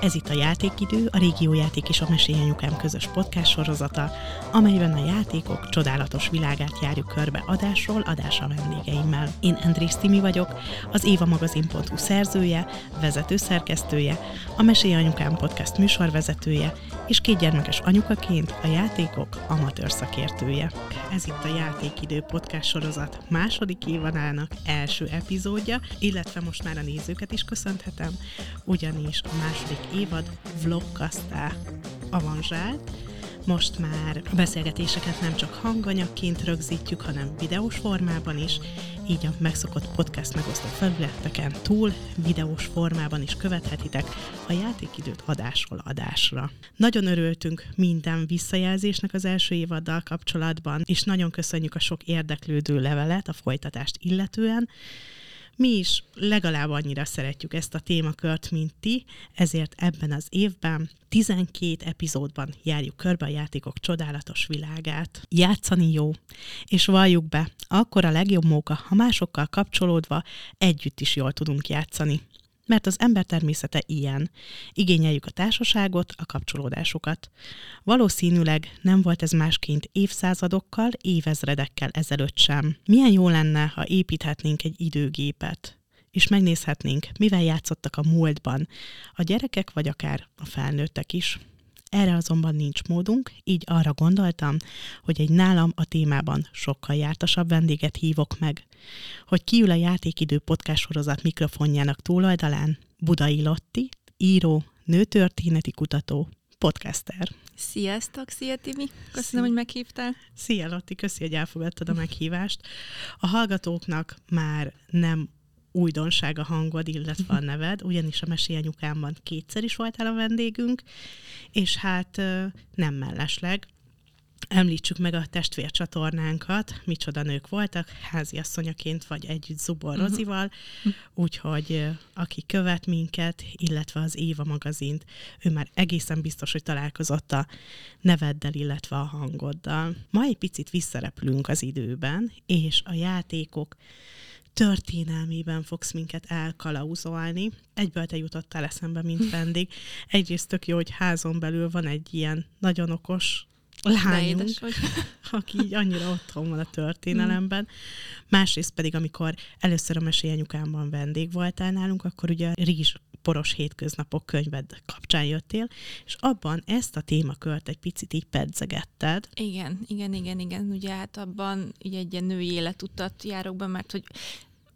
Ez itt a Játékidő, a Régiójáték és a Mesélyanyukám közös podcast sorozata, amelyben a játékok csodálatos világát járjuk körbe adásról adásra vendégeimmel. Én Andrész Timi vagyok, az évamagazin.hu szerzője, vezető szerkesztője, a Mesélyanyukám podcast műsorvezetője, és kétgyermekes anyukaként a játékok amatőr szakértője. Ez itt a Játékidő podcast sorozat második évadának első epizódja, illetve most már a nézőket is köszönhetem, ugyanis a második évad vlogkasztá avanzsált, most már a beszélgetéseket nem csak hanganyagként rögzítjük, hanem videós formában is, így a megszokott podcast megosztó felületeken túl videós formában is követhetitek a játékidőt adásról adásra. Nagyon örültünk minden visszajelzésnek az első évaddal kapcsolatban, és nagyon köszönjük a sok érdeklődő levelet a folytatást illetően, mi is legalább annyira szeretjük ezt a témakört, mint ti, ezért ebben az évben 12 epizódban járjuk körbe a játékok csodálatos világát. Játszani jó, és valljuk be, akkor a legjobb móka, ha másokkal kapcsolódva együtt is jól tudunk játszani mert az ember természete ilyen. Igényeljük a társaságot, a kapcsolódásokat. Valószínűleg nem volt ez másként évszázadokkal, évezredekkel ezelőtt sem. Milyen jó lenne, ha építhetnénk egy időgépet, és megnézhetnénk, mivel játszottak a múltban a gyerekek, vagy akár a felnőttek is. Erre azonban nincs módunk, így arra gondoltam, hogy egy nálam a témában sokkal jártasabb vendéget hívok meg. Hogy kiül a játékidő podcast sorozat mikrofonjának túloldalán, Budai Lotti, író, nőtörténeti kutató, podcaster. Sziasztok, szia Timi! Köszönöm, Szia. hogy meghívtál. Szia Lotti, köszi, hogy elfogadtad a meghívást. A hallgatóknak már nem újdonság a hangod, illetve a neved, ugyanis a Mesélyanyukámban kétszer is voltál a vendégünk, és hát nem mellesleg, Említsük meg a testvércsatornánkat, micsoda nők voltak, háziasszonyaként vagy együtt Zubor uh-huh. Rozival, úgyhogy aki követ minket, illetve az Éva magazint, ő már egészen biztos, hogy találkozott a neveddel, illetve a hangoddal. Ma egy picit visszarepülünk az időben, és a játékok történelmében fogsz minket elkalauzolni. Egyből te jutottál eszembe, mint vendég. Egyrészt tök jó, hogy házon belül van egy ilyen nagyon okos lányunk, aki így annyira otthon van a történelemben. Másrészt pedig, amikor először a mesélyanyukámban vendég voltál nálunk, akkor ugye a rizs poros hétköznapok könyved kapcsán jöttél, és abban ezt a témakört egy picit így pedzegetted. Igen, igen, igen, igen. Ugye hát abban így egy ilyen női életutat járok be, mert hogy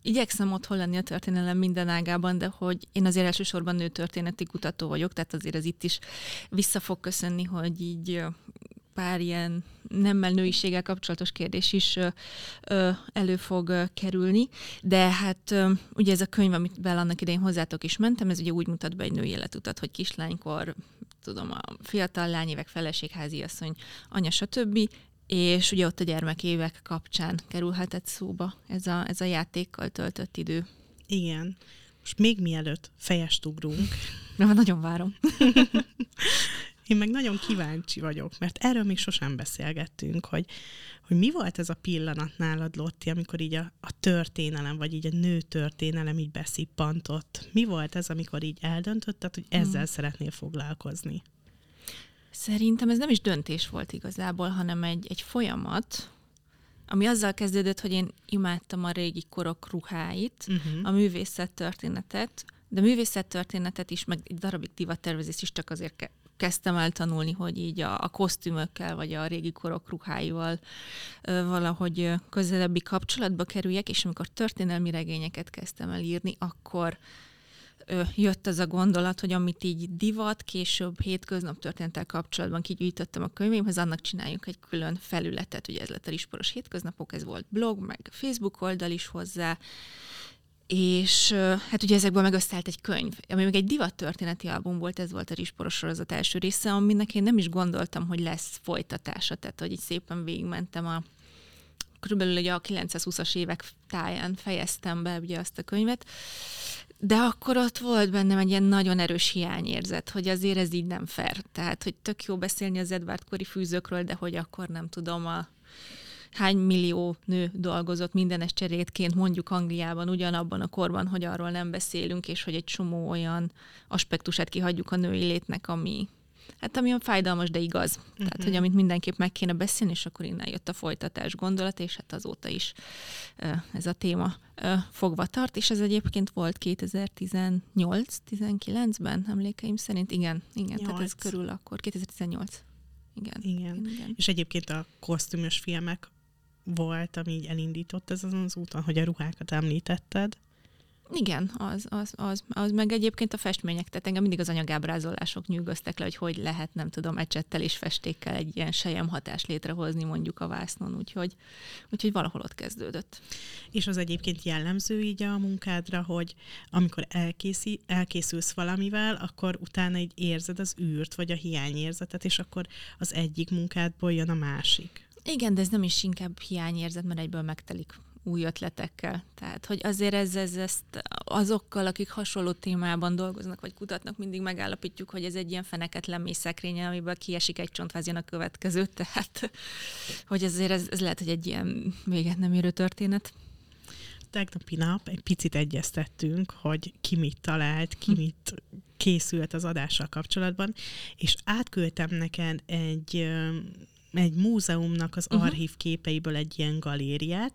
igyekszem otthon lenni a történelem minden ágában, de hogy én azért elsősorban nőtörténeti kutató vagyok, tehát azért ez itt is vissza fog köszönni, hogy így pár ilyen nemmel nőiséggel kapcsolatos kérdés is ö, ö, elő fog ö, kerülni, de hát ö, ugye ez a könyv, amit bele annak idején hozzátok is mentem, ez ugye úgy mutat be egy női életutat, hogy kislánykor, tudom, a fiatal lányévek, feleségházi asszony, anya, stb. És ugye ott a gyermekévek kapcsán kerülhetett szóba ez a, ez a játékkal töltött idő. Igen. Most még mielőtt fejest ugrunk. Na, nagyon várom. Én meg nagyon kíváncsi vagyok, mert erről még sosem beszélgettünk, hogy, hogy mi volt ez a pillanat nálad, Lotti, amikor így a, a történelem, vagy így a nő történelem így beszippantott. Mi volt ez, amikor így eldöntötted, hogy ezzel hmm. szeretnél foglalkozni? Szerintem ez nem is döntés volt igazából, hanem egy, egy folyamat, ami azzal kezdődött, hogy én imádtam a régi korok ruháit, uh-huh. a művészet történetet, de a művészet történetet is, meg egy darabig divattervezés is csak azért ke- kezdtem el tanulni, hogy így a, a kosztümökkel, vagy a régi korok ruháival valahogy közelebbi kapcsolatba kerüljek, és amikor történelmi regényeket kezdtem el írni, akkor jött ez a gondolat, hogy amit így divat, később hétköznap történettel kapcsolatban kigyűjtöttem a könyvémhez, annak csináljunk egy külön felületet, ugye ez lett a Risporos hétköznapok, ez volt blog, meg Facebook oldal is hozzá, és hát ugye ezekből meg összeállt egy könyv, ami még egy divat történeti album volt, ez volt a Risporos sorozat első része, aminek én nem is gondoltam, hogy lesz folytatása, tehát hogy így szépen végigmentem a körülbelül ugye a 920-as évek táján fejeztem be ugye azt a könyvet, de akkor ott volt bennem egy ilyen nagyon erős hiányérzet, hogy azért ez így nem fair. Tehát, hogy tök jó beszélni az Edward kori fűzőkről, de hogy akkor nem tudom, a hány millió nő dolgozott mindenes cserétként mondjuk Angliában ugyanabban a korban, hogy arról nem beszélünk, és hogy egy csomó olyan aspektusát kihagyjuk a női létnek, ami Hát ami a fájdalmas, de igaz. Uh-huh. Tehát, hogy mhm. amit mindenképp meg kéne beszélni, és akkor innen jött a folytatás gondolat, és hát azóta is ez a téma fogva tart, és ez egyébként volt 2018-19-ben, emlékeim szerint. Igen, igen, 8. tehát ez körül akkor, 2018. Igen. igen. igen. igen. És egyébként a kosztümös filmek volt, ami így elindított ez azon az úton, hogy a ruhákat említetted. Igen, az, az, az, az, meg egyébként a festmények, tehát engem mindig az anyagábrázolások nyűgöztek le, hogy hogy lehet, nem tudom, ecsettel és festékkel egy ilyen sejem hatást létrehozni mondjuk a vásznon, úgyhogy, úgyhogy valahol ott kezdődött. És az egyébként jellemző így a munkádra, hogy amikor elkészi, elkészülsz valamivel, akkor utána így érzed az űrt, vagy a hiányérzetet, és akkor az egyik munkádból jön a másik. Igen, de ez nem is inkább hiányérzet, mert egyből megtelik új ötletekkel. Tehát, hogy azért ez, ez ezt azokkal, akik hasonló témában dolgoznak, vagy kutatnak, mindig megállapítjuk, hogy ez egy ilyen feneket lemély szekrénye, amiből kiesik egy csontvázjon a következő, tehát, hogy azért ez, ez lehet, hogy egy ilyen véget nem érő történet tegnapi nap egy picit egyeztettünk, hogy ki mit talált, ki hm. mit készült az adással kapcsolatban, és átküldtem neked egy, egy múzeumnak az uh-huh. archív képeiből egy ilyen galériát,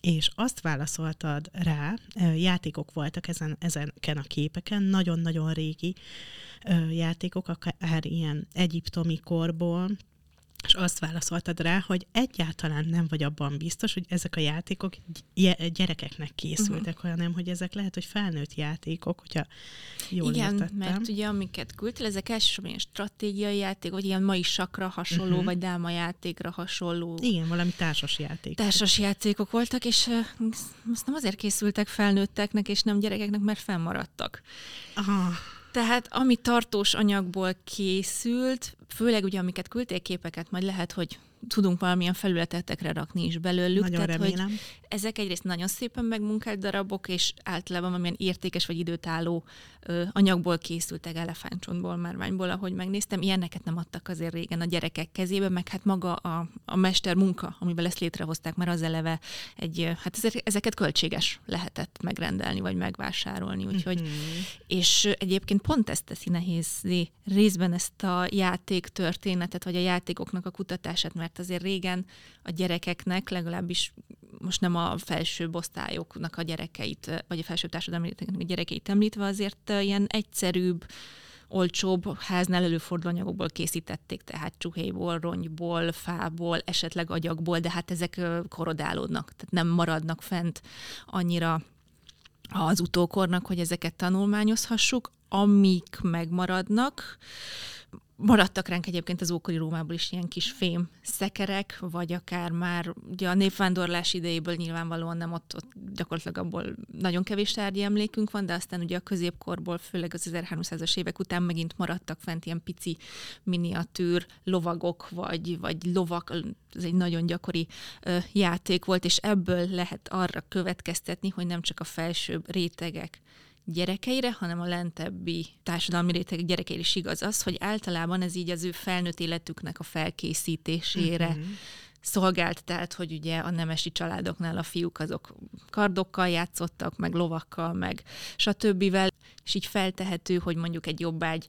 és azt válaszoltad rá, játékok voltak ezen, ezeken a képeken, nagyon-nagyon régi játékok, akár ilyen egyiptomi korból, és azt válaszoltad rá, hogy egyáltalán nem vagy abban biztos, hogy ezek a játékok gyerekeknek készültek, uh-huh. hanem hogy ezek lehet, hogy felnőtt játékok, hogyha jól Igen, értettem. mert ugye amiket küldtél, ezek elsősorban ilyen stratégiai játék, vagy ilyen mai sakra hasonló, uh-huh. vagy dáma játékra hasonló. Igen, valami társas játék. Társas játékok voltak, és most nem azért készültek felnőtteknek, és nem gyerekeknek, mert fennmaradtak. Aha. Tehát ami tartós anyagból készült, főleg ugye amiket küldtél képeket, majd lehet, hogy tudunk valamilyen felületetekre rakni is belőlük. Nagyon tehát, remélem. Hogy ezek egyrészt nagyon szépen megmunkált darabok, és általában valamilyen értékes vagy időtálló ö, anyagból készültek elefántcsontból, márványból, ahogy megnéztem. Ilyeneket nem adtak azért régen a gyerekek kezébe, meg hát maga a, a mester munka, amivel ezt létrehozták, mert az eleve egy, hát ezeket költséges lehetett megrendelni, vagy megvásárolni. Úgyhogy, uh-huh. És egyébként pont ezt teszi nehézé részben ezt a játék történetet, vagy a játékoknak a kutatását, mert azért régen a gyerekeknek legalábbis most nem a felső osztályoknak a gyerekeit, vagy a felső társadalmi a gyerekeit említve, azért ilyen egyszerűbb, olcsóbb háznál előforduló anyagokból készítették, tehát csuhéból, rongyból, fából, esetleg agyagból, de hát ezek korodálódnak, tehát nem maradnak fent annyira az utókornak, hogy ezeket tanulmányozhassuk, amik megmaradnak, Maradtak ránk egyébként az ókori Rómából is ilyen kis fém szekerek, vagy akár már ugye a népvándorlás idejéből nyilvánvalóan nem ott, ott gyakorlatilag abból nagyon kevés tárgyi emlékünk van, de aztán ugye a középkorból, főleg az 1300-as évek után megint maradtak fent ilyen pici miniatűr lovagok, vagy, vagy lovak, ez egy nagyon gyakori ö, játék volt, és ebből lehet arra következtetni, hogy nem csak a felsőbb rétegek gyerekeire, hanem a lentebbi társadalmi réteg gyerekeire is igaz az, hogy általában ez így az ő felnőtt életüknek a felkészítésére uh-huh szolgált, tehát hogy ugye a nemesi családoknál a fiúk azok kardokkal játszottak, meg lovakkal, meg stb. És így feltehető, hogy mondjuk egy jobbágy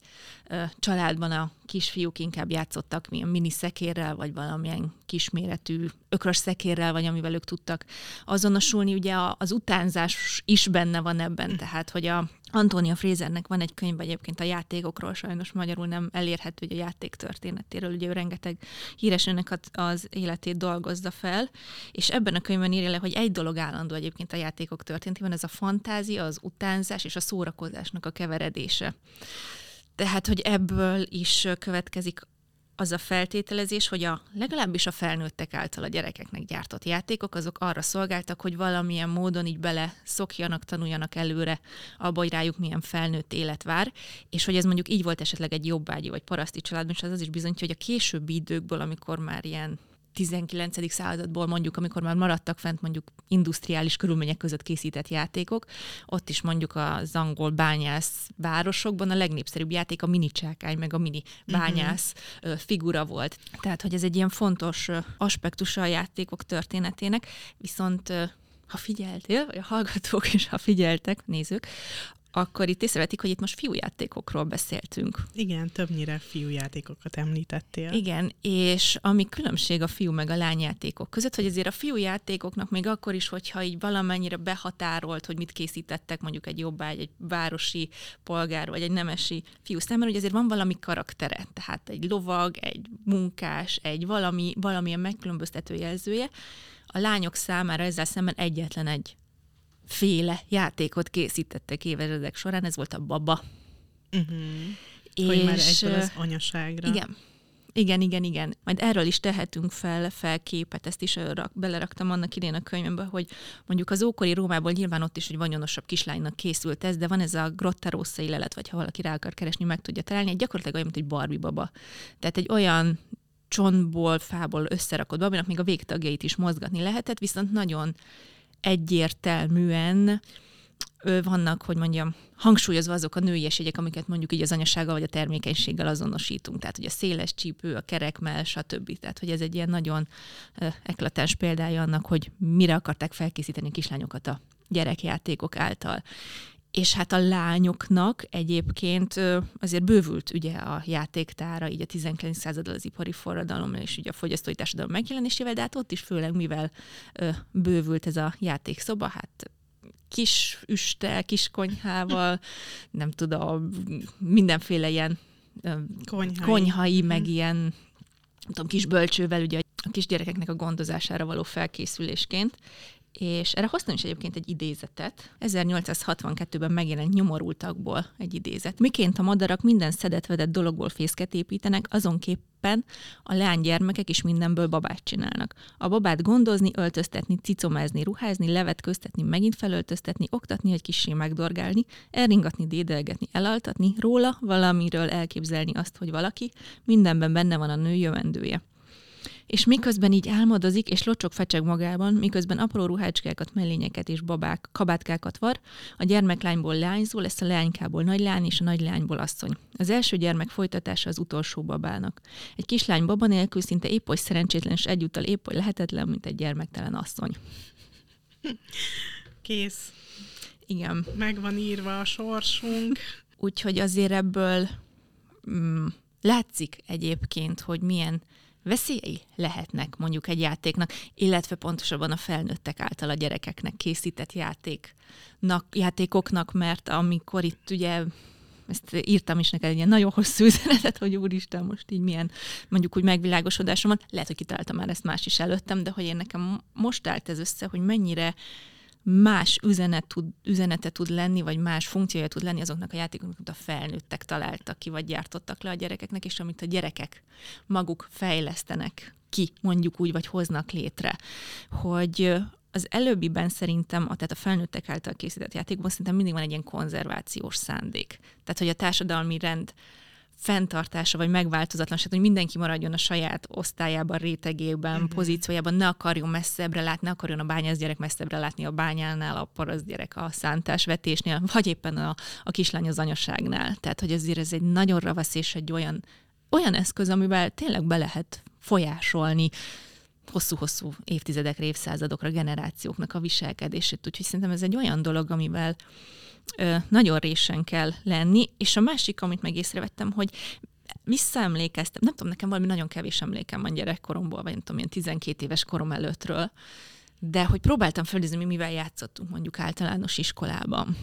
családban a kisfiúk inkább játszottak milyen mini szekérrel, vagy valamilyen kisméretű ökrös szekérrel, vagy amivel ők tudtak azonosulni. Ugye az utánzás is benne van ebben, hm. tehát hogy a Antónia Frézernek van egy könyv egyébként a játékokról, sajnos magyarul nem elérhető, hogy a játék történetéről, ugye ő rengeteg híresőnek az életét dolgozza fel, és ebben a könyvben írja le, hogy egy dolog állandó egyébként a játékok történetében, ez a fantázia, az utánzás és a szórakozásnak a keveredése. Tehát, hogy ebből is következik az a feltételezés, hogy a legalábbis a felnőttek által a gyerekeknek gyártott játékok, azok arra szolgáltak, hogy valamilyen módon így bele szokjanak, tanuljanak előre abba, hogy rájuk milyen felnőtt élet vár, és hogy ez mondjuk így volt esetleg egy jobbágyi vagy paraszti családban, és az az is bizonyítja, hogy a későbbi időkből, amikor már ilyen 19. századból mondjuk, amikor már maradtak fent mondjuk industriális körülmények között készített játékok, ott is mondjuk az angol bányász városokban a legnépszerűbb játék a mini csákány, meg a mini mhm. bányász uh-huh. figura volt. Tehát, hogy ez egy ilyen fontos aspektusa a játékok történetének, viszont ha figyeltél, vagy a hallgatók is, ha figyeltek, nézők, akkor itt észrevetik, hogy itt most fiújátékokról beszéltünk. Igen, többnyire fiújátékokat említettél. Igen, és ami különbség a fiú meg a lányjátékok között, hogy azért a fiújátékoknak még akkor is, hogyha így valamennyire behatárolt, hogy mit készítettek mondjuk egy jobbá, egy városi polgár, vagy egy nemesi fiú számára, hogy azért van valami karaktere, tehát egy lovag, egy munkás, egy valami, valamilyen megkülönböztető jelzője. A lányok számára ezzel szemben egyetlen egy féle játékot készítettek évezredek során, ez volt a baba. Uh-huh. És, hogy már egyből az anyaságra. Igen. Igen, igen, igen. Majd erről is tehetünk fel, fel képet, ezt is rak, beleraktam annak idén a könyvembe, hogy mondjuk az ókori Rómából nyilván ott is egy vanyonosabb kislánynak készült ez, de van ez a grotterosszai lelet, vagy ha valaki rá akar keresni, meg tudja találni, egy gyakorlatilag olyan, mint egy Barbie baba. Tehát egy olyan csontból, fából összerakott babinak még a végtagjait is mozgatni lehetett, viszont nagyon egyértelműen vannak, hogy mondjam, hangsúlyozva azok a női amiket mondjuk így az anyasággal vagy a termékenységgel azonosítunk. Tehát, hogy a széles csípő, a kerekmel, stb. Tehát, hogy ez egy ilyen nagyon eklatáns példája annak, hogy mire akarták felkészíteni kislányokat a gyerekjátékok által. És hát a lányoknak egyébként azért bővült ugye a játéktára, így a 19. században az ipari forradalom és ugye a fogyasztói társadalom megjelenésével, de hát ott is főleg mivel bővült ez a játékszoba, hát kis üstel, kis konyhával, nem tudom, mindenféle ilyen konyhai, konyhai meg mhm. ilyen nem tudom, kis bölcsővel ugye a kisgyerekeknek a gondozására való felkészülésként, és erre hoztam is egyébként egy idézetet. 1862-ben megjelent nyomorultakból egy idézet. Miként a madarak minden szedett-vedett dologból fészket építenek, azonképpen a leánygyermekek is mindenből babát csinálnak. A babát gondozni, öltöztetni, cicomázni, ruházni, levetköztetni, megint felöltöztetni, oktatni, egy kissé megdorgálni, elringatni, dédelgetni, elaltatni, róla valamiről elképzelni azt, hogy valaki, mindenben benne van a nő jövendője és miközben így álmodozik, és locsok fecseg magában, miközben apró ruhácskákat, mellényeket és babák, kabátkákat var, a gyermeklányból leányzó lesz a leánykából nagylány, és a nagylányból asszony. Az első gyermek folytatása az utolsó babának. Egy kislány baba nélkül szinte épp oly szerencsétlen, és egyúttal épp oly lehetetlen, mint egy gyermektelen asszony. Kész. Igen. Meg van írva a sorsunk. Úgyhogy azért ebből mm, látszik egyébként, hogy milyen veszélyei lehetnek mondjuk egy játéknak, illetve pontosabban a felnőttek által a gyerekeknek készített játéknak, játékoknak, mert amikor itt ugye ezt írtam is neked egy ilyen nagyon hosszú üzenetet, hogy úristen, most így milyen mondjuk úgy megvilágosodásom van. Lehet, hogy kitaláltam már ezt más is előttem, de hogy én nekem most állt ez össze, hogy mennyire más üzenet tud, üzenete tud lenni, vagy más funkciója tud lenni azoknak a játékoknak, amit a felnőttek találtak ki, vagy gyártottak le a gyerekeknek, és amit a gyerekek maguk fejlesztenek ki, mondjuk úgy, vagy hoznak létre. Hogy az előbbiben szerintem, tehát a felnőttek által készített játékban szerintem mindig van egy ilyen konzervációs szándék. Tehát, hogy a társadalmi rend fenntartása vagy megváltozatlanság, hogy mindenki maradjon a saját osztályában, rétegében, uh-huh. pozíciójában, ne akarjon messzebbre látni, ne akarjon a bányász gyerek messzebbre látni a bányánál, a parasz gyerek a szántásvetésnél, vagy éppen a, a kislány az anyaságnál. Tehát, hogy azért ez egy nagyon ravasz és egy olyan, olyan eszköz, amivel tényleg be lehet folyásolni hosszú-hosszú évtizedekre, évszázadokra, generációknak a viselkedését. Úgyhogy szerintem ez egy olyan dolog, amivel nagyon résen kell lenni. És a másik, amit meg észrevettem, hogy visszaemlékeztem, nem tudom, nekem valami nagyon kevés emlékem van gyerekkoromból, vagy nem tudom, ilyen 12 éves korom előttről, de hogy próbáltam felidézni, mivel játszottunk mondjuk általános iskolában.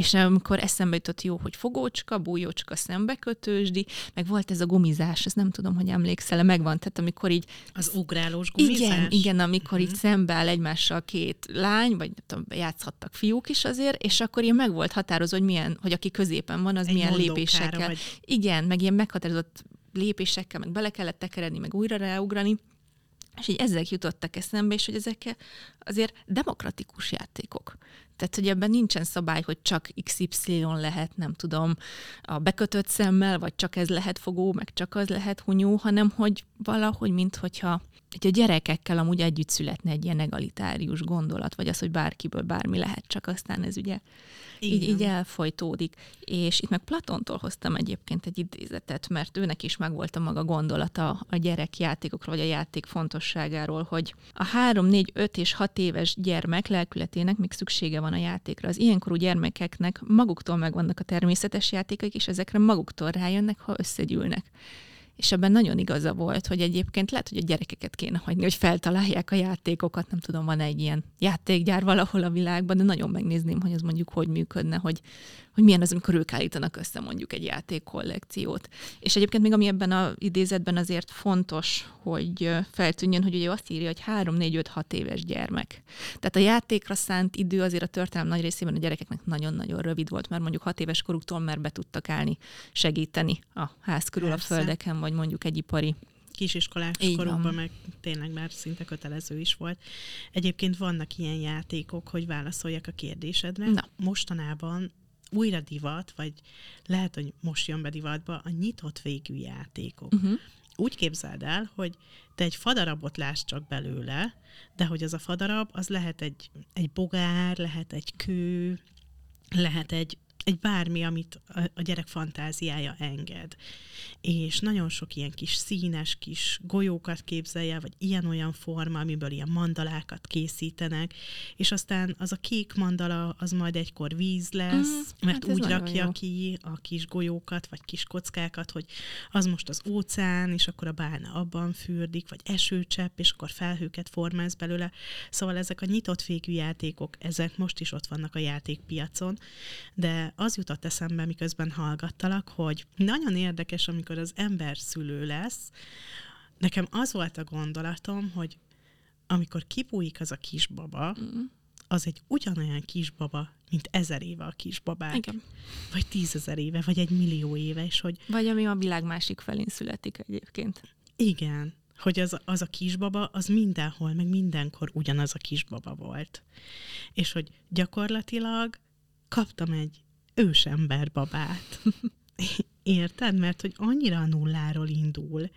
És amikor eszembe jutott jó, hogy fogócska, bújócska, szembekötősdi, meg volt ez a gumizás, ezt nem tudom, hogy emlékszel-e, megvan, tehát amikor így... Az ugrálós gumizás? Igen, igen, amikor uh-huh. így mhm. szembeáll egymással két lány, vagy nem tudom, játszhattak fiúk is azért, és akkor ilyen meg volt határozva, hogy milyen, hogy aki középen van, az Egy milyen lépésekkel. Vagy... Igen, meg ilyen meghatározott lépésekkel, meg bele kellett tekeredni, meg újra ráugrani. És így ezek jutottak eszembe, és hogy ezek azért demokratikus játékok. Tehát, hogy ebben nincsen szabály, hogy csak XY lehet, nem tudom, a bekötött szemmel, vagy csak ez lehet fogó, meg csak az lehet hunyó, hanem hogy valahogy, mint hogyha hogy a gyerekekkel amúgy együtt születne egy ilyen egalitárius gondolat, vagy az, hogy bárkiből bármi lehet, csak aztán ez ugye így, így elfolytódik. És itt meg Platontól hoztam egyébként egy idézetet, mert őnek is megvolt a maga gondolata a gyerekjátékokról, vagy a játék fontosságáról, hogy a három, négy, öt és hat éves gyermek lelkületének még szüksége van a játékra. Az ilyenkorú gyermekeknek maguktól megvannak a természetes játékok, és ezekre maguktól rájönnek, ha összegyűlnek. És ebben nagyon igaza volt, hogy egyébként lehet, hogy a gyerekeket kéne hagyni, hogy feltalálják a játékokat. Nem tudom, van egy ilyen játékgyár valahol a világban, de nagyon megnézném, hogy ez mondjuk hogy működne, hogy, hogy milyen az, amikor ők állítanak össze mondjuk egy játékkollekciót. És egyébként még ami ebben az idézetben azért fontos, hogy feltűnjön, hogy ugye azt írja, hogy 3, 4, 5, 6 éves gyermek. Tehát a játékra szánt idő azért a történelem nagy részében a gyerekeknek nagyon-nagyon rövid volt, mert mondjuk 6 éves koruktól már be tudtak állni, segíteni a ház körül Persze. a földeken, vagy mondjuk egy ipari kisiskolás korukban meg tényleg már szinte kötelező is volt. Egyébként vannak ilyen játékok, hogy válaszoljak a kérdésedre. Na. Mostanában újra divat, vagy lehet, hogy most jön be divatba, a nyitott végű játékok. Uh-huh. Úgy képzeld el, hogy te egy fadarabot látsz csak belőle, de hogy az a fadarab, az lehet egy, egy bogár, lehet egy kő, lehet egy egy bármi, amit a gyerek fantáziája enged. És nagyon sok ilyen kis színes kis golyókat képzelje, vagy ilyen-olyan forma, amiből ilyen mandalákat készítenek, és aztán az a kék mandala, az majd egykor víz lesz, mm, mert hát úgy rakja jó. ki a kis golyókat, vagy kis kockákat, hogy az most az óceán, és akkor a bálna abban fürdik, vagy esőcsepp, és akkor felhőket formáz belőle. Szóval ezek a nyitott végű játékok, ezek most is ott vannak a játékpiacon, de az jutott eszembe, miközben hallgattalak, hogy nagyon érdekes, amikor az ember szülő lesz, nekem az volt a gondolatom, hogy amikor kibújik az a kisbaba, mm. az egy ugyanolyan kisbaba, mint ezer éve a kisbabák. Igen. Vagy tízezer éve, vagy egy millió éve, és hogy... Vagy ami a világ másik felén születik egyébként. Igen, hogy az, az a kisbaba, az mindenhol, meg mindenkor ugyanaz a kisbaba volt. És hogy gyakorlatilag kaptam egy ősember babát. Érted? Mert hogy annyira a nulláról indul,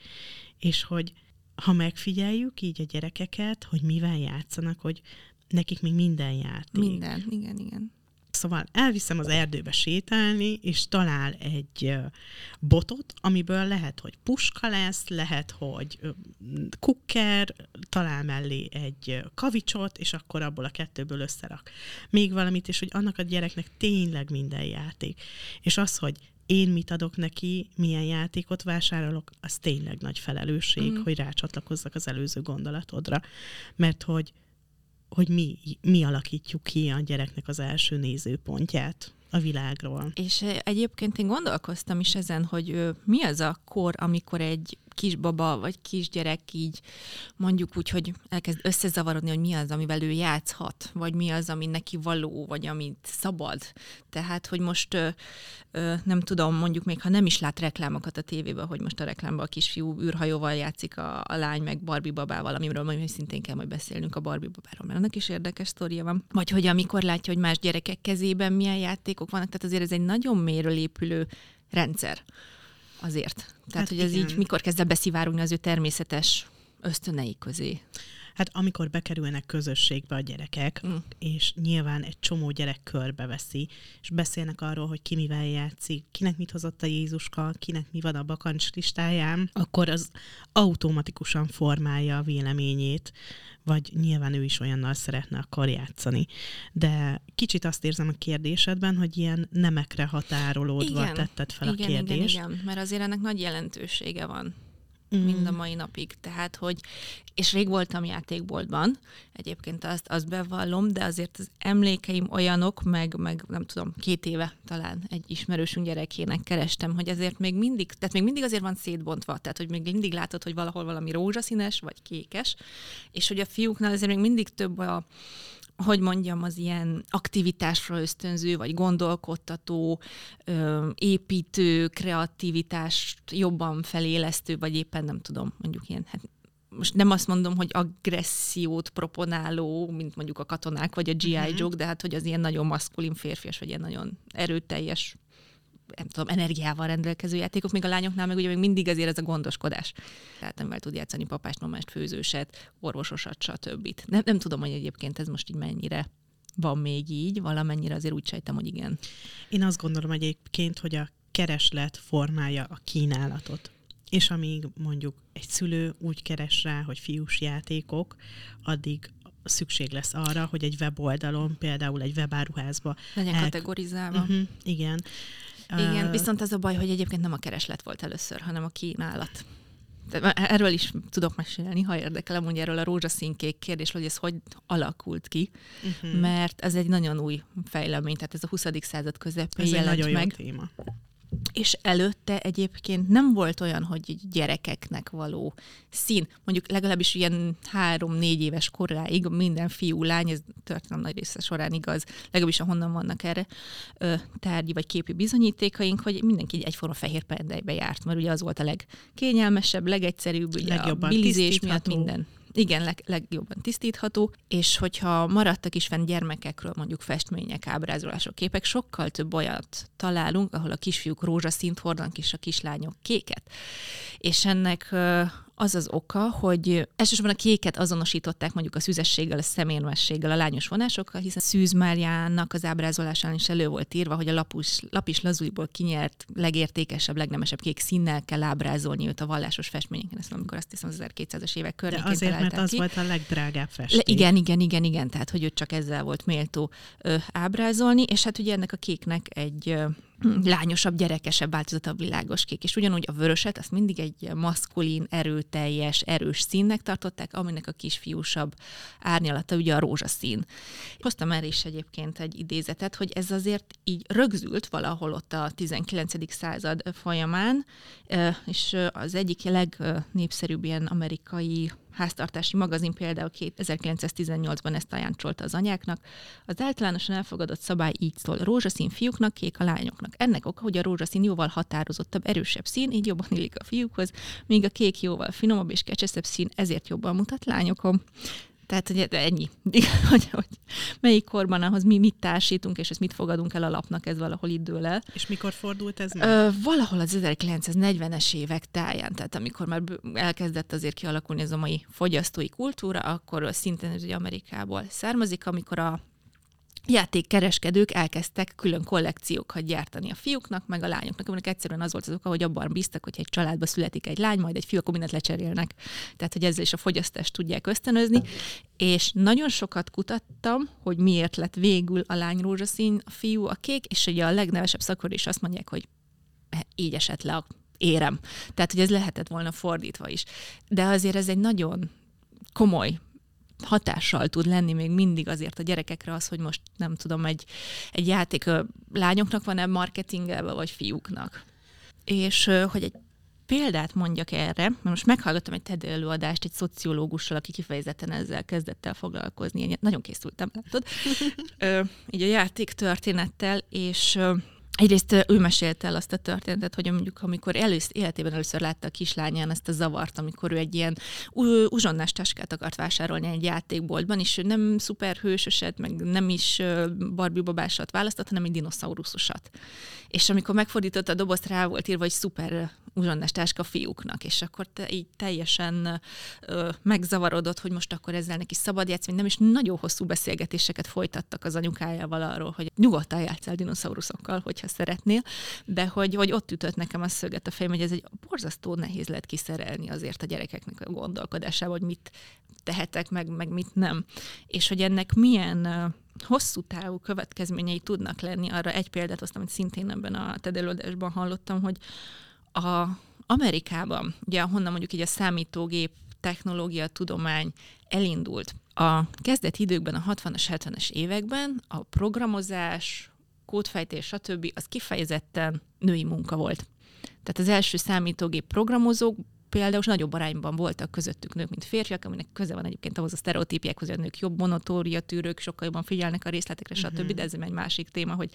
és hogy ha megfigyeljük így a gyerekeket, hogy mivel játszanak, hogy nekik még minden játék. Minden, igen, igen. Szóval elviszem az erdőbe sétálni, és talál egy botot, amiből lehet, hogy puska lesz, lehet, hogy kukker, talál mellé egy kavicsot, és akkor abból a kettőből összerak még valamit, és hogy annak a gyereknek tényleg minden játék. És az, hogy én mit adok neki, milyen játékot vásárolok, az tényleg nagy felelősség, mm. hogy rácsatlakozzak az előző gondolatodra. Mert hogy hogy mi, mi alakítjuk ki a gyereknek az első nézőpontját a világról. És egyébként én gondolkoztam is ezen, hogy mi az a kor, amikor egy kisbaba vagy kisgyerek így mondjuk úgy, hogy elkezd összezavarodni, hogy mi az, amivel ő játszhat, vagy mi az, ami neki való, vagy amit szabad. Tehát, hogy most ö, ö, nem tudom, mondjuk még ha nem is lát reklámokat a tévében, hogy most a reklámban a kisfiú űrhajóval játszik a, a lány meg Barbie babával, amiről majd szintén kell majd beszélnünk a Barbie babáról, mert annak is érdekes sztoria van. Vagy hogy amikor látja, hogy más gyerekek kezében milyen játékok vannak, tehát azért ez egy nagyon mélyről épülő rendszer azért. Tehát, hát hogy ez igen. így mikor kezd el beszivárogni az ő természetes ösztönei közé. Hát amikor bekerülnek közösségbe a gyerekek, mm. és nyilván egy csomó gyerek körbeveszi, és beszélnek arról, hogy ki mivel játszik, kinek mit hozott a Jézuska, kinek mi van a bakancs listáján, akkor az automatikusan formálja a véleményét, vagy nyilván ő is olyannal szeretne akar játszani. De kicsit azt érzem a kérdésedben, hogy ilyen nemekre határolódva igen, tetted fel igen, a kérdést. Igen, igen, mert azért ennek nagy jelentősége van mm. mind a mai napig. Tehát, hogy, és rég voltam játékboltban, egyébként azt, azt bevallom, de azért az emlékeim olyanok, meg, meg nem tudom, két éve talán egy ismerősünk gyerekének kerestem, hogy azért még mindig, tehát még mindig azért van szétbontva, tehát hogy még mindig látod, hogy valahol valami rózsaszínes, vagy kékes, és hogy a fiúknál azért még mindig több a, hogy mondjam, az ilyen aktivitásra ösztönző, vagy gondolkodtató, építő, kreativitást jobban felélesztő, vagy éppen nem tudom, mondjuk ilyen hát most nem azt mondom, hogy agressziót proponáló, mint mondjuk a katonák, vagy a G.I. Uh-huh. Joke, de hát, hogy az ilyen nagyon maszkulin férfias, vagy ilyen nagyon erőteljes nem tudom, energiával rendelkező játékok, még a lányoknál meg ugye még mindig azért ez a gondoskodás. Tehát amivel tud játszani papásnomást, főzőset, orvososat, stb. Nem, nem tudom, hogy egyébként ez most így mennyire van még így, valamennyire azért úgy sejtem, hogy igen. Én azt gondolom egyébként, hogy a kereslet formálja a kínálatot. És amíg mondjuk egy szülő úgy keres rá, hogy fiús játékok, addig szükség lesz arra, hogy egy weboldalon, például egy webáruházba legyen el... kategorizálva. Uh-huh, igen. Igen, viszont az a baj, hogy egyébként nem a kereslet volt először, hanem a kínálat. Erről is tudok mesélni, ha érdekel, mondja erről a rózsaszínkék kérdés, hogy ez hogy alakult ki, uh-huh. mert ez egy nagyon új fejlemény, tehát ez a 20. század közepén jelent egy nagyon meg. Jó téma és előtte egyébként nem volt olyan, hogy gyerekeknek való szín. Mondjuk legalábbis ilyen három-négy éves koráig minden fiú, lány, ez történelem nagy része során igaz, legalábbis ahonnan vannak erre ö, tárgyi vagy képi bizonyítékaink, hogy mindenki egyforma fehér pendelybe járt, mert ugye az volt a legkényelmesebb, legegyszerűbb, ugye Legjobban a bilizés miatt minden igen, leg, legjobban tisztítható, és hogyha maradtak is fenn gyermekekről mondjuk festmények, ábrázolások, képek, sokkal több olyat találunk, ahol a kisfiúk rózsaszínt hordanak, és a kislányok kéket. És ennek az az oka, hogy elsősorban a kéket azonosították mondjuk a szüzességgel, a szemérmességgel, a lányos vonásokkal, hiszen Szűz Máriának az ábrázolásán is elő volt írva, hogy a lapus, lapis lazújból kinyert legértékesebb, legnemesebb kék színnel kell ábrázolni őt a vallásos festményeken. Ezt amikor azt hiszem az 1200-as évek környékén De azért, mert az ki. volt a legdrágább festék. Le, igen, igen, igen, igen, tehát hogy őt csak ezzel volt méltó ö, ábrázolni, és hát ugye ennek a kéknek egy ö, lányosabb, gyerekesebb változata a világos kék. És ugyanúgy a vöröset, azt mindig egy maszkulin, erőteljes, erős színnek tartották, aminek a kisfiúsabb árnyalata ugye a rózsaszín. Hoztam erre is egyébként egy idézetet, hogy ez azért így rögzült valahol ott a 19. század folyamán, és az egyik legnépszerűbb ilyen amerikai háztartási magazin például 1918-ban ezt ajánlcsolta az anyáknak. Az általánosan elfogadott szabály így szól, rózsaszín fiúknak, kék a lányoknak. Ennek oka, hogy a rózsaszín jóval határozottabb, erősebb szín, így jobban illik a fiúkhoz, míg a kék jóval finomabb és kecseszebb szín, ezért jobban mutat lányokon. Tehát, hogy ennyi. hogy, hogy melyik korban ahhoz mi mit társítunk, és ezt mit fogadunk el a lapnak, ez valahol itt dől el. És mikor fordult ez meg? Ö, valahol az 1940-es évek táján, tehát amikor már elkezdett azért kialakulni ez a mai fogyasztói kultúra, akkor szintén ez ugye Amerikából származik, amikor a játékkereskedők elkezdtek külön kollekciókat gyártani a fiúknak, meg a lányoknak, aminek egyszerűen az volt az oka, hogy abban bíztak, hogy egy családba születik egy lány, majd egy fiú, akkor mindent lecserélnek. Tehát, hogy ezzel is a fogyasztást tudják ösztönözni. És nagyon sokat kutattam, hogy miért lett végül a lány rózsaszín, a fiú a kék, és ugye a legnevesebb szakor is azt mondják, hogy így esett le a érem. Tehát, hogy ez lehetett volna fordítva is. De azért ez egy nagyon komoly hatással tud lenni még mindig azért a gyerekekre az, hogy most nem tudom, egy, egy játék lányoknak van-e marketingelve, vagy fiúknak. És hogy egy példát mondjak erre, mert most meghallgattam egy TED előadást egy szociológussal, aki kifejezetten ezzel kezdett el foglalkozni. Én nagyon készültem, látod? így a játék történettel, és Egyrészt ő mesélte el azt a történetet, hogy mondjuk amikor elősz, életében először látta a kislányán ezt a zavart, amikor ő egy ilyen uzsonnás táskát akart vásárolni egy játékboltban, és ő nem szuperhősöset, meg nem is Barbie babásat választott, hanem egy dinoszauruszosat. És amikor megfordította a dobozt, rá volt írva, hogy szuper uzsonnás táska fiúknak, és akkor te így teljesen ö, megzavarodott, hogy most akkor ezzel neki szabad játszani, nem, és nagyon hosszú beszélgetéseket folytattak az anyukájával arról, hogy nyugodtan játszál dinoszauruszokkal, hogyha szeretnél, de hogy, hogy ott ütött nekem a szöget a fejem, hogy ez egy borzasztó nehéz lehet kiszerelni azért a gyerekeknek a gondolkodásával, hogy mit tehetek meg, meg mit nem. És hogy ennek milyen hosszú távú következményei tudnak lenni. Arra egy példát hoztam, amit szintén ebben a TED hallottam, hogy a Amerikában, ugye honnan mondjuk így a számítógép technológia, tudomány elindult. A kezdeti időkben, a 60-as, 70-es években a programozás, kódfejtés, stb. az kifejezetten női munka volt. Tehát az első számítógép programozók például nagyobb arányban voltak közöttük nők, mint férfiak, aminek köze van egyébként ahhoz a sztereotípiekhoz, hogy a nők jobb monotória tűrők, sokkal jobban figyelnek a részletekre, stb. Uh-huh. De ez egy másik téma, hogy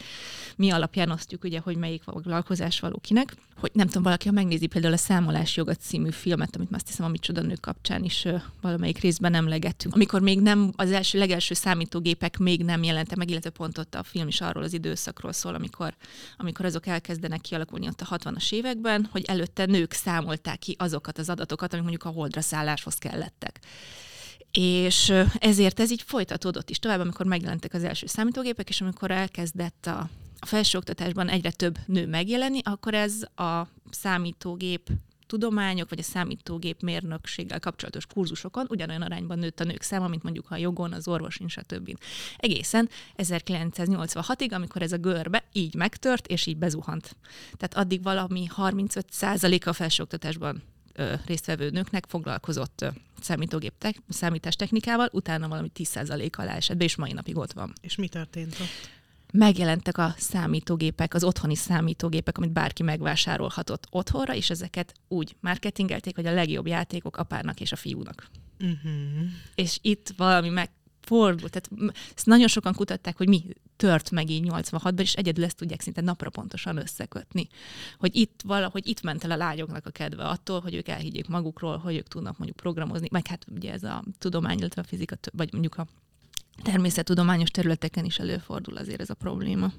mi alapján osztjuk, ugye, hogy melyik foglalkozás való kinek. Hogy nem tudom, valaki, ha megnézi például a Számolás jogat című filmet, amit azt hiszem, amit csoda nők kapcsán is valamelyik részben emlegettünk. Amikor még nem az első, legelső számítógépek még nem jelentek meg, illetve pont ott a film is arról az időszakról szól, amikor, amikor azok elkezdenek kialakulni ott a 60-as években, hogy előtte nők számolták ki azokat az adatokat, amik mondjuk a holdra szálláshoz kellettek. És ezért ez így folytatódott is tovább, amikor megjelentek az első számítógépek, és amikor elkezdett a, a felsőoktatásban egyre több nő megjelenni, akkor ez a számítógép tudományok, vagy a számítógép mérnökséggel kapcsolatos kurzusokon ugyanolyan arányban nőtt a nők száma, mint mondjuk a jogon, az orvosin, stb. Egészen 1986-ig, amikor ez a görbe így megtört, és így bezuhant. Tehát addig valami 35% a felsőoktatásban résztvevő nőknek foglalkozott számítógép te- számítástechnikával, utána valami 10% alá esett be, és mai napig ott van. És mi történt ott? megjelentek a számítógépek, az otthoni számítógépek, amit bárki megvásárolhatott otthonra, és ezeket úgy marketingelték, hogy a legjobb játékok apának és a fiúnak. Uh-huh. És itt valami megfordult. Tehát ezt nagyon sokan kutatták, hogy mi tört meg így 86-ban, és egyedül ezt tudják szinte napra pontosan összekötni. Hogy itt valahogy itt ment el a lányoknak a kedve attól, hogy ők elhiggyék magukról, hogy ők tudnak mondjuk programozni, meg hát ugye ez a tudomány, illetve a fizika, vagy mondjuk a természettudományos területeken is előfordul azért ez a probléma.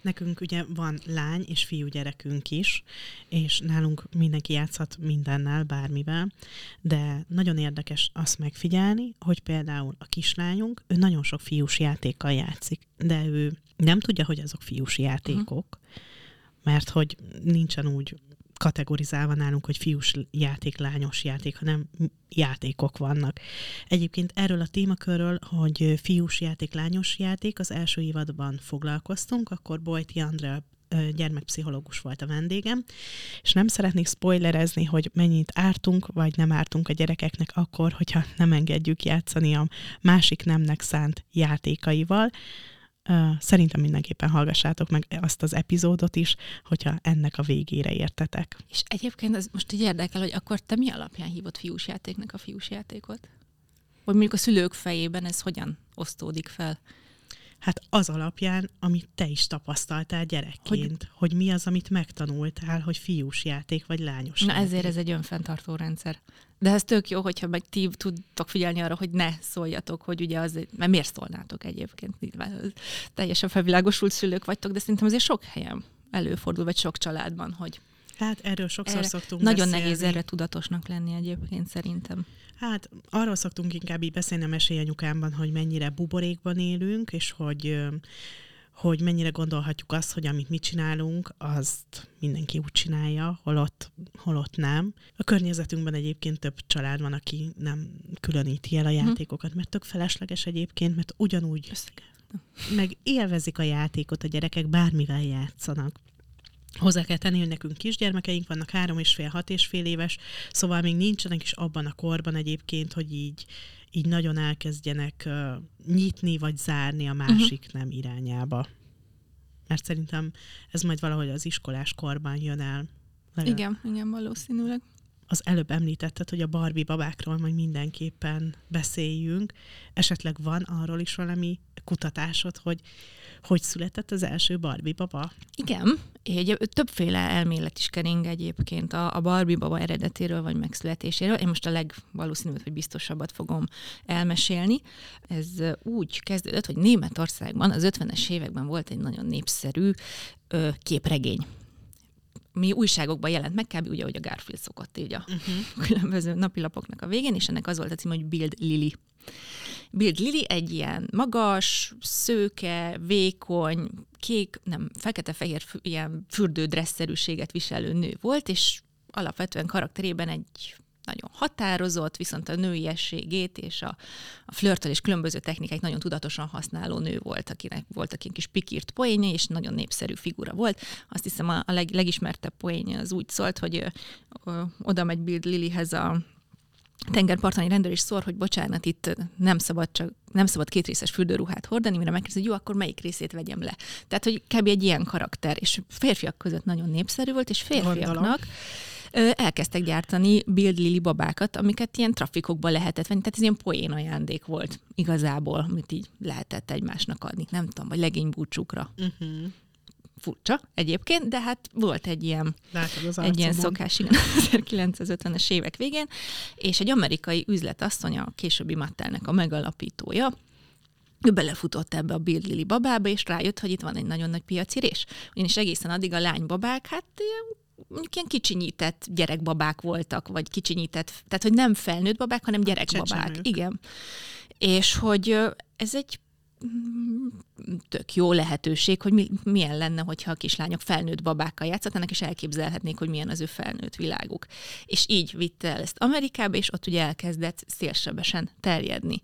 Nekünk ugye van lány és fiú gyerekünk is, és nálunk mindenki játszhat mindennel, bármivel, de nagyon érdekes azt megfigyelni, hogy például a kislányunk, ő nagyon sok fiús játékkal játszik, de ő nem tudja, hogy azok fiús játékok, uh-huh. mert hogy nincsen úgy kategorizálva nálunk, hogy fiús játék, lányos játék, hanem játékok vannak. Egyébként erről a témakörről, hogy fiús játék, lányos játék, az első évadban foglalkoztunk, akkor Bojti Andrea gyermekpszichológus volt a vendégem, és nem szeretnék spoilerezni, hogy mennyit ártunk, vagy nem ártunk a gyerekeknek akkor, hogyha nem engedjük játszani a másik nemnek szánt játékaival, Szerintem mindenképpen hallgassátok meg azt az epizódot is, hogyha ennek a végére értetek. És egyébként ez most így érdekel, hogy akkor te mi alapján hívott fiús játéknak a fiús játékot? Vagy mondjuk a szülők fejében ez hogyan osztódik fel? Hát az alapján, amit te is tapasztaltál gyerekként, hogy, hogy mi az, amit megtanultál, hogy fiús játék vagy lányos Na játék. ezért ez egy önfenntartó rendszer. De ez tök jó, hogyha meg ti tudtok figyelni arra, hogy ne szóljatok, hogy ugye az, mert miért szólnátok egyébként? Nyilván teljesen felvilágosult szülők vagytok, de szerintem azért sok helyen előfordul, vagy sok családban, hogy Hát erről sokszor erre szoktunk Nagyon beszélni. nehéz erre tudatosnak lenni egyébként szerintem. Hát arról szoktunk inkább így beszélni a mesélyanyukámban, hogy mennyire buborékban élünk, és hogy hogy mennyire gondolhatjuk azt, hogy amit mi csinálunk, azt mindenki úgy csinálja, holott, holott nem. A környezetünkben egyébként több család van, aki nem különíti el a mhm. játékokat, mert tök felesleges egyébként, mert ugyanúgy meg élvezik a játékot a gyerekek, bármivel játszanak. Hozzá kell tenni, hogy nekünk kisgyermekeink vannak, három és fél, hat és fél éves, szóval még nincsenek is abban a korban egyébként, hogy így, így nagyon elkezdjenek uh, nyitni vagy zárni a másik uh-huh. nem irányába. Mert szerintem ez majd valahogy az iskolás korban jön el. Legalább. Igen, igen, valószínűleg. Az előbb említetted, hogy a Barbie babákról majd mindenképpen beszéljünk. Esetleg van arról is valami kutatásod, hogy hogy született az első Barbie baba? Igen, egy, többféle elmélet is kering egyébként a, a Barbie baba eredetéről vagy megszületéséről. Én most a legvalószínűbb, hogy biztosabbat fogom elmesélni. Ez úgy kezdődött, hogy Németországban az 50-es években volt egy nagyon népszerű ö, képregény mi újságokban jelent meg, kb. ugye, hogy a Garfield szokott így a uh-huh. különböző napilapoknak a végén, és ennek az volt a cím, hogy Build Lily. Build Lily egy ilyen magas, szőke, vékony, kék, nem, fekete-fehér ilyen fürdődresszerűséget viselő nő volt, és alapvetően karakterében egy nagyon határozott, viszont a nőiességét és a, a flörtöl és különböző technikáit nagyon tudatosan használó nő volt, akinek voltak ilyen kis pikírt poénja, és nagyon népszerű figura volt. Azt hiszem a, a leg, legismertebb poénja az úgy szólt, hogy ö, ö, oda megy Bill Lilyhez a tengerparton rendőr is szól, hogy bocsánat, itt nem szabad csak nem szabad kétrészes fürdőruhát hordani, mire megkérdezi, hogy jó, akkor melyik részét vegyem le. Tehát, hogy kb. egy ilyen karakter, és férfiak között nagyon népszerű volt, és férfiaknak Gondolom elkezdtek gyártani Build Lily babákat, amiket ilyen trafikokba lehetett venni. Tehát ez ilyen poén ajándék volt igazából, amit így lehetett egymásnak adni. Nem tudom, vagy legénybúcsúkra. Uh-huh furcsa egyébként, de hát volt egy ilyen, Látod az egy ilyen szokás, igen, 1950-es évek végén, és egy amerikai üzletasszony, a későbbi Mattelnek a megalapítója, ő belefutott ebbe a Lily babába, és rájött, hogy itt van egy nagyon nagy piacirés. Ugyanis egészen addig a lánybabák, hát mondjuk ilyen kicsinyített gyerekbabák voltak, vagy kicsinyített, tehát hogy nem felnőtt babák, hanem gyerekbabák. Csecsemők. Igen. És hogy ez egy tök jó lehetőség, hogy mi, milyen lenne, hogyha a kislányok felnőtt babákkal játszhatnának, és elképzelhetnék, hogy milyen az ő felnőtt világuk. És így vitte el ezt Amerikába, és ott ugye elkezdett szélsebesen terjedni.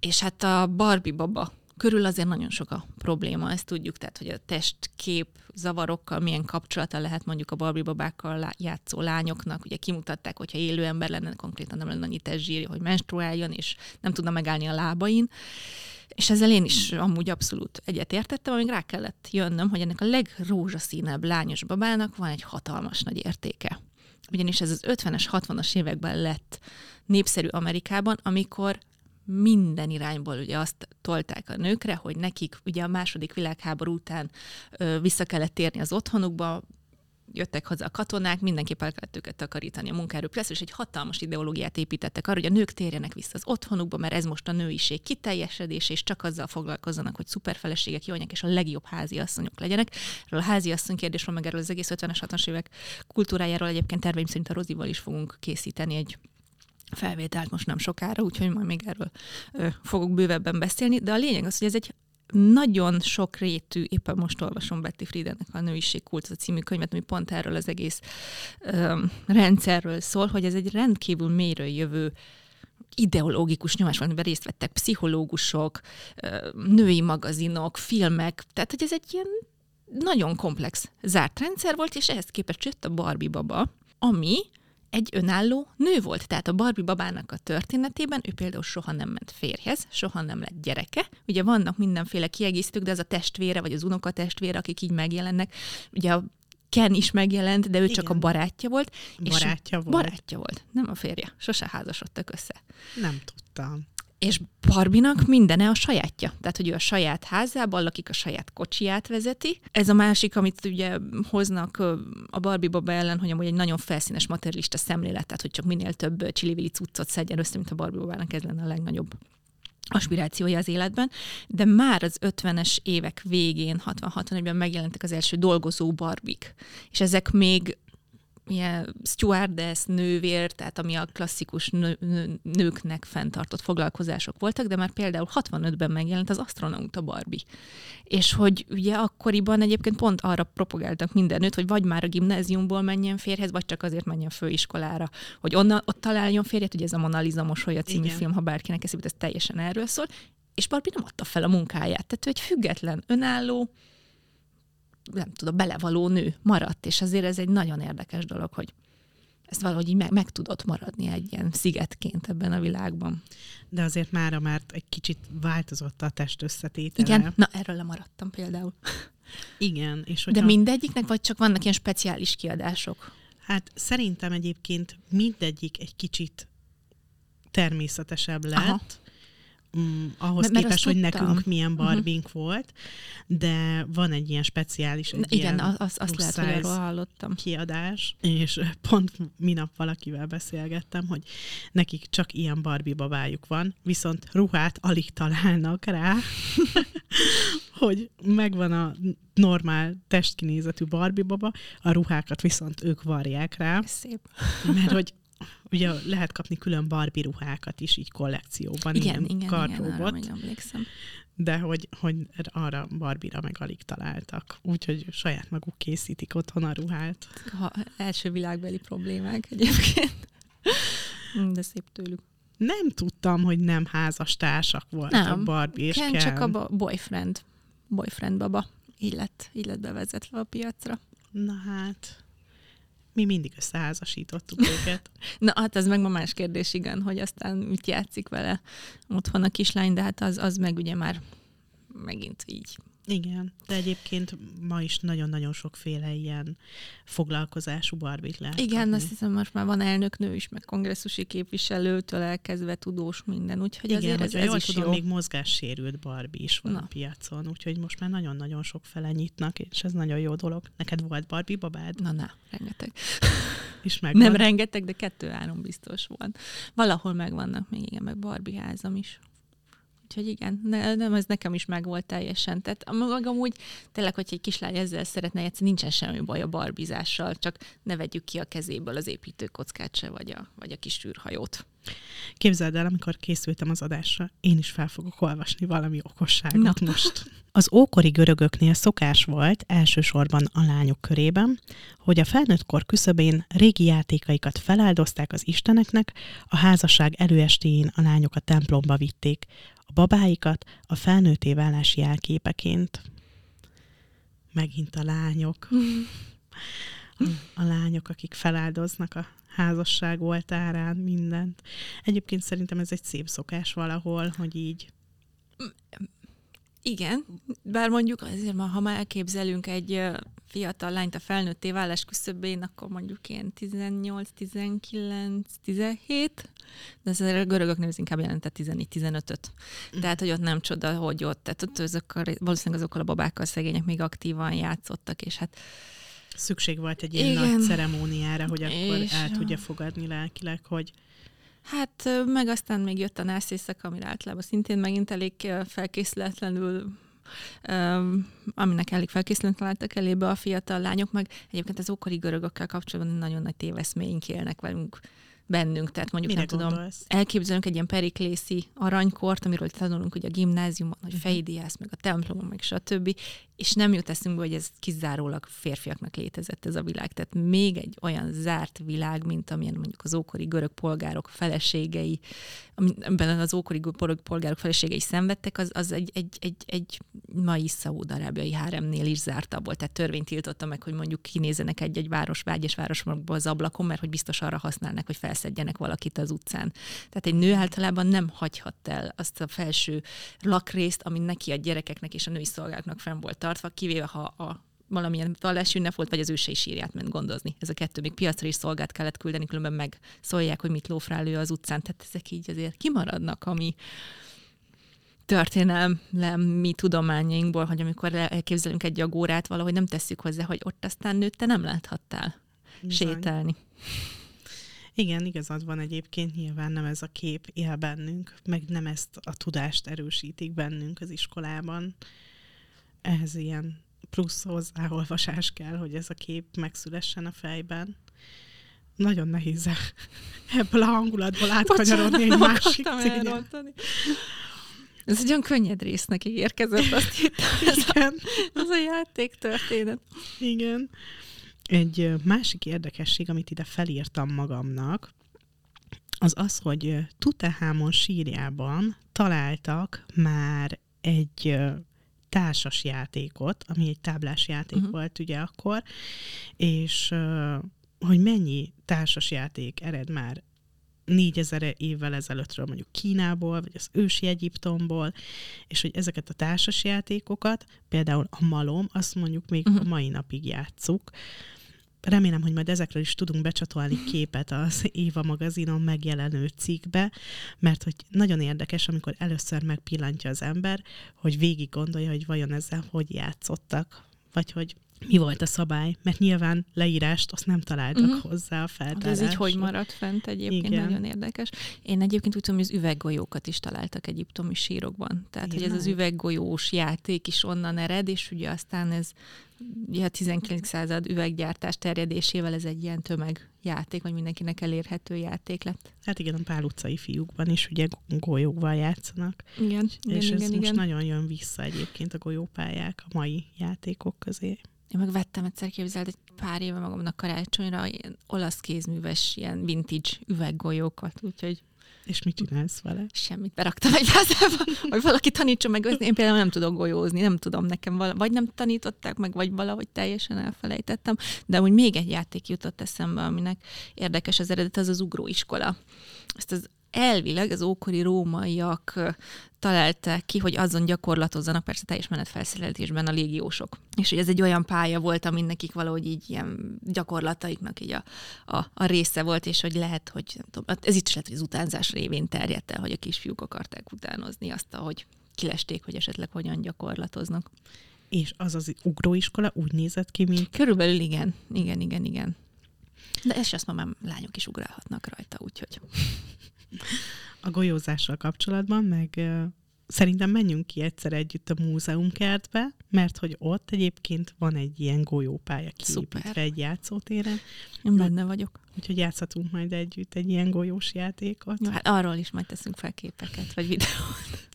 És hát a Barbie baba körül azért nagyon sok a probléma, ezt tudjuk, tehát hogy a testkép zavarokkal milyen kapcsolata lehet mondjuk a Barbie babákkal játszó lányoknak. Ugye kimutatták, hogyha élő ember lenne, konkrétan nem lenne annyi testzsírja, hogy menstruáljon, és nem tudna megállni a lábain. És ezzel én is amúgy abszolút egyetértettem, amíg rá kellett jönnöm, hogy ennek a legrózsaszínebb lányos babának van egy hatalmas nagy értéke. Ugyanis ez az 50-es, 60-as években lett népszerű Amerikában, amikor minden irányból ugye azt tolták a nőkre, hogy nekik ugye a második világháború után ö, vissza kellett térni az otthonukba, jöttek haza a katonák, mindenképp el kellett őket takarítani a munkaerőpiacra, és egy hatalmas ideológiát építettek arra, hogy a nők térjenek vissza az otthonukba, mert ez most a nőiség kiteljesedés, és csak azzal foglalkozzanak, hogy szuperfeleségek jöjjenek, és a legjobb házi asszonyok legyenek. Erről a házi asszony kérdésről, meg erről az egész 50-es, 60-as évek kultúrájáról egyébként terveim szerint a Rozival is fogunk készíteni egy felvételt most nem sokára, úgyhogy majd még erről ö, fogok bővebben beszélni, de a lényeg az, hogy ez egy nagyon sok rétű, éppen most olvasom Betty Friedennek a Nőiség Kult a című könyvet, ami pont erről az egész ö, rendszerről szól, hogy ez egy rendkívül mélyről jövő ideológikus nyomás van, amiben részt vettek pszichológusok, női magazinok, filmek, tehát hogy ez egy ilyen nagyon komplex zárt rendszer volt, és ehhez képest jött a Barbie baba, ami egy önálló nő volt. Tehát a Barbie babának a történetében ő például soha nem ment férjhez, soha nem lett gyereke. Ugye vannak mindenféle kiegészítők, de az a testvére, vagy az unokatestvére, akik így megjelennek. Ugye a Ken is megjelent, de ő Igen. csak a barátja volt. Barátja és volt. Barátja volt, nem a férje. Sose házasodtak össze. Nem tudtam és Barbinak mindene a sajátja. Tehát, hogy ő a saját házában lakik, a saját kocsiját vezeti. Ez a másik, amit ugye hoznak a Barbie baba ellen, hogy amúgy egy nagyon felszínes materialista szemlélet, tehát hogy csak minél több csillivili cuccot szedjen össze, mint a Barbie babának, ez lenne a legnagyobb aspirációja az életben, de már az 50-es évek végén, 60-61-ben megjelentek az első dolgozó barbik, és ezek még ilyen stewardess, nővér, tehát ami a klasszikus nő, nő, nőknek fenntartott foglalkozások voltak, de már például 65-ben megjelent az astronauta Barbie. És hogy ugye akkoriban egyébként pont arra propagáltak mindenütt, hogy vagy már a gimnáziumból menjen férhez, vagy csak azért menjen főiskolára, hogy onnan, ott találjon férjet, ugye ez a Mona Lisa mosolya című Igen. film, ha bárkinek eszébe, ez teljesen erről szól, és Barbie nem adta fel a munkáját. Tehát ő egy független, önálló, nem tudom, belevaló nő maradt, és azért ez egy nagyon érdekes dolog, hogy ezt valahogy így meg, meg tudott maradni egy ilyen szigetként ebben a világban. De azért mára már egy kicsit változott a test összetétele. Igen, na erről lemaradtam például. Igen. És hogyha... De mindegyiknek, vagy csak vannak ilyen speciális kiadások? Hát szerintem egyébként mindegyik egy kicsit természetesebb lett. Aha mm, ahhoz mert, képest, hogy tudtam. nekünk milyen mhm. barbink uh-huh. volt, de van egy ilyen speciális, egy Igen, ilyen az, azt lehet, hogy erről hallottam. kiadás, és pont minap valakivel beszélgettem, hogy nekik csak ilyen Barbie babájuk van, viszont ruhát alig találnak rá, hogy megvan a normál testkinézetű Barbie baba, a ruhákat viszont ők varják rá. Szép. Mert hogy ugye lehet kapni külön Barbie ruhákat is így kollekcióban, igen, ilyen igen, kardróbot. Igen, emlékszem. De hogy, hogy arra Barbie-ra meg alig találtak. Úgyhogy saját maguk készítik otthon a ruhát. Ha első világbeli problémák egyébként. De szép tőlük. Nem tudtam, hogy nem házas társak voltak nem. Barbie és Ken. csak a boyfriend. Boyfriend baba. Így lett, így lett bevezetve a piacra. Na hát, mi mindig összeházasítottuk őket. Na hát ez meg ma más kérdés, igen, hogy aztán mit játszik vele otthon a kislány, de hát az, az meg ugye már megint így Igen, de egyébként ma is nagyon-nagyon sokféle ilyen foglalkozású barbit lehet Igen, kapni. azt hiszem most már van elnöknő is, meg kongresszusi képviselőtől elkezdve tudós minden, úgyhogy Igen, azért ez, ez jól is tudom, jó. még mozgássérült Barbie is van Na. a piacon, úgyhogy most már nagyon-nagyon sok fele nyitnak, és ez nagyon jó dolog. Neked volt Barbie babád? Na, na, rengeteg. És megvan? Nem rengeteg, de kettő-három biztos van. Valahol megvannak még, igen, meg Barbie házam is. Úgyhogy igen, ne, nem, ez nekem is megvolt teljesen. Tehát a magam úgy, tényleg, hogy egy kislány ezzel szeretne játszani, nincsen semmi baj a barbizással, csak ne vegyük ki a kezéből az építőkockát se, vagy a, vagy a kis űrhajót. Képzeld el, amikor készültem az adásra, én is fel fogok olvasni valami okosságot Na. most. Az ókori görögöknél szokás volt, elsősorban a lányok körében, hogy a felnőtt kor küszöbén régi játékaikat feláldozták az isteneknek, a házasság előestéjén a lányok a templomba vitték, a babáikat a felnőtté válás jelképeként. Megint a lányok. A, a lányok, akik feláldoznak a házasság oltárán mindent. Egyébként szerintem ez egy szép szokás valahol, hogy így Igen, bár mondjuk azért, ha már elképzelünk egy fiatal lányt a felnőtté válás küszöbén, akkor mondjuk ilyen 18, 19, 17, de ez a görögöknél ez inkább jelentett 14-15-öt. Tehát, hogy ott nem csoda, hogy ott, tehát ott azokkal, valószínűleg azokkal a babákkal szegények még aktívan játszottak, és hát szükség volt egy ilyen Igen. nagy ceremóniára, hogy akkor És- el tudja fogadni lelkileg, hogy Hát meg aztán még jött a nász éjszaka, amire általában szintén megint elég felkészületlenül aminek elég felkészületlen álltak elébe a fiatal lányok, meg egyébként az ókori görögökkel kapcsolatban nagyon nagy téveszméink élnek velünk bennünk, tehát mondjuk mire nem tudom, gondolsz? elképzelünk egy ilyen periklészi aranykort, amiről tanulunk ugye a gimnáziumban, hogy Mhm. fejdiász, meg a templomon, meg stb. És nem jut eszünkbe, hogy ez kizárólag férfiaknak létezett ez a világ. Tehát még egy olyan zárt világ, mint amilyen mondjuk az ókori görög polgárok feleségei, amiben az ókori görög polgárok feleségei szenvedtek, az, az egy, egy, egy, egy mai szaúd-arábiai háremnél is zártabb volt. Tehát törvény tiltotta meg, hogy mondjuk kinézenek egy-egy város, vágyas városokba az ablakon, mert hogy biztos arra használnak, hogy felszedjenek valakit az utcán. Tehát egy nő általában nem hagyhat el azt a felső lakrészt, ami neki a gyerekeknek és a női szolgáknak fenn volt tartva, kivéve ha a valamilyen vallási ünnep volt, vagy az ősei sírját ment gondozni. Ez a kettő még piacra is szolgát kellett küldeni, különben meg szólják, hogy mit lófrál ő az utcán. Tehát ezek így azért kimaradnak, ami történelmi tudományainkból, hogy amikor elképzelünk egy agórát, valahogy nem tesszük hozzá, hogy ott aztán nőtte nem láthattál Bizony. sétálni. Igen, igazad van egyébként, nyilván nem ez a kép él bennünk, meg nem ezt a tudást erősítik bennünk az iskolában. Ehhez ilyen plusz hozzáolvasás kell, hogy ez a kép megszülessen a fejben. Nagyon nehéz ebből a hangulatból átkanyarodni egy másik elrontani. Ez egy olyan könnyed résznek ígérkezett, azt hittem, ez a, ez a játék történet. Igen. Egy másik érdekesség, amit ide felírtam magamnak, az az, hogy Tutehámon sírjában találtak már egy társas játékot, ami egy táblás játék uh-huh. volt ugye akkor, és hogy mennyi társas játék ered már 4000 évvel ezelőttről mondjuk Kínából, vagy az ősi Egyiptomból, és hogy ezeket a társas játékokat, például a malom, azt mondjuk még uh-huh. a mai napig játszuk. Remélem, hogy majd ezekről is tudunk becsatolni képet az Éva magazinon megjelenő cikkbe, mert hogy nagyon érdekes, amikor először megpillantja az ember, hogy végig gondolja, hogy vajon ezzel hogy játszottak, vagy hogy mi volt a szabály, mert nyilván leírást azt nem találtak uh-huh. hozzá a feltárásra. ez így hogy maradt fent egyébként, Igen. nagyon érdekes. Én egyébként úgy tudom, hogy az üveggolyókat is találtak egyiptomi sírokban. Tehát, hogy ez az üveggolyós játék is onnan ered, és ugye aztán ez ugye a 19. század üveggyártás terjedésével ez egy ilyen tömegjáték, vagy mindenkinek elérhető játék lett. Hát igen, a Pál utcai fiúkban is ugye golyóval játszanak. Igen, igen, és ez igen, most igen. nagyon jön vissza egyébként a golyópályák a mai játékok közé. Én meg vettem egyszer képzeld egy pár éve magamnak karácsonyra ilyen olasz kézműves, ilyen vintage üveggolyókat, úgyhogy És mit csinálsz vele? semmit beraktam egy vázába, hogy valaki tanítson meg. Én például nem tudok golyózni, nem tudom nekem, vala, vagy nem tanították meg, vagy valahogy teljesen elfelejtettem. De úgy még egy játék jutott eszembe, aminek érdekes az eredet, az az ugróiskola. Ezt az elvileg az ókori rómaiak találták ki, hogy azon gyakorlatozzanak, persze teljes menetfelszerelésben a légiósok. És hogy ez egy olyan pálya volt, amin nekik valahogy így ilyen gyakorlataiknak így a, a, a része volt, és hogy lehet, hogy nem tudom, ez itt is lehet, hogy az utánzás révén terjedt el, hogy a kisfiúk akarták utánozni azt, ahogy kilesték, hogy esetleg hogyan gyakorlatoznak. És az az ugróiskola úgy nézett ki, mint... Körülbelül igen, igen, igen, igen. De ezt azt ma már lányok is ugrálhatnak rajta, úgyhogy... A golyózással kapcsolatban, meg szerintem menjünk ki egyszer együtt a múzeumkertbe, mert hogy ott egyébként van egy ilyen golyópálya kiépítve egy játszótéren. Én benne vagyok. Úgyhogy játszhatunk majd együtt egy ilyen golyós játékot. Jó, hát arról is majd teszünk fel képeket, vagy videót.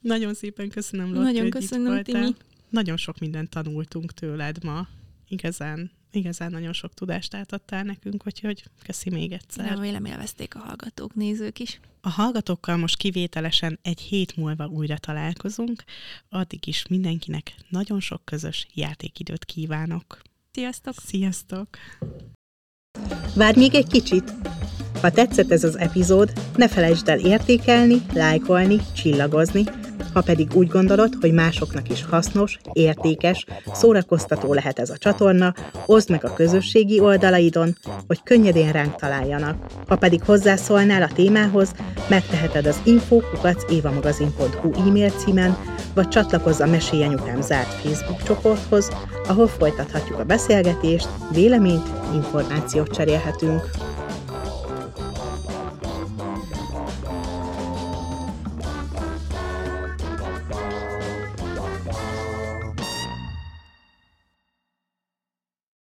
Nagyon szépen köszönöm, Lotti, Nagyon köszönöm, Timi. Nagyon sok mindent tanultunk tőled ma. Igazán igazán nagyon sok tudást átadtál nekünk, úgyhogy köszi még egyszer. Remélem élvezték a hallgatók, nézők is. A hallgatókkal most kivételesen egy hét múlva újra találkozunk, addig is mindenkinek nagyon sok közös játékidőt kívánok. Sziasztok! Sziasztok! Várj még egy kicsit! Ha tetszett ez az epizód, ne felejtsd el értékelni, lájkolni, csillagozni, ha pedig úgy gondolod, hogy másoknak is hasznos, értékes, szórakoztató lehet ez a csatorna, oszd meg a közösségi oldalaidon, hogy könnyedén ránk találjanak. Ha pedig hozzászólnál a témához, megteheted az info.évamagazin.hu e-mail címen, vagy csatlakozz a Mesélj Anyukám zárt Facebook csoporthoz, ahol folytathatjuk a beszélgetést, véleményt, információt cserélhetünk.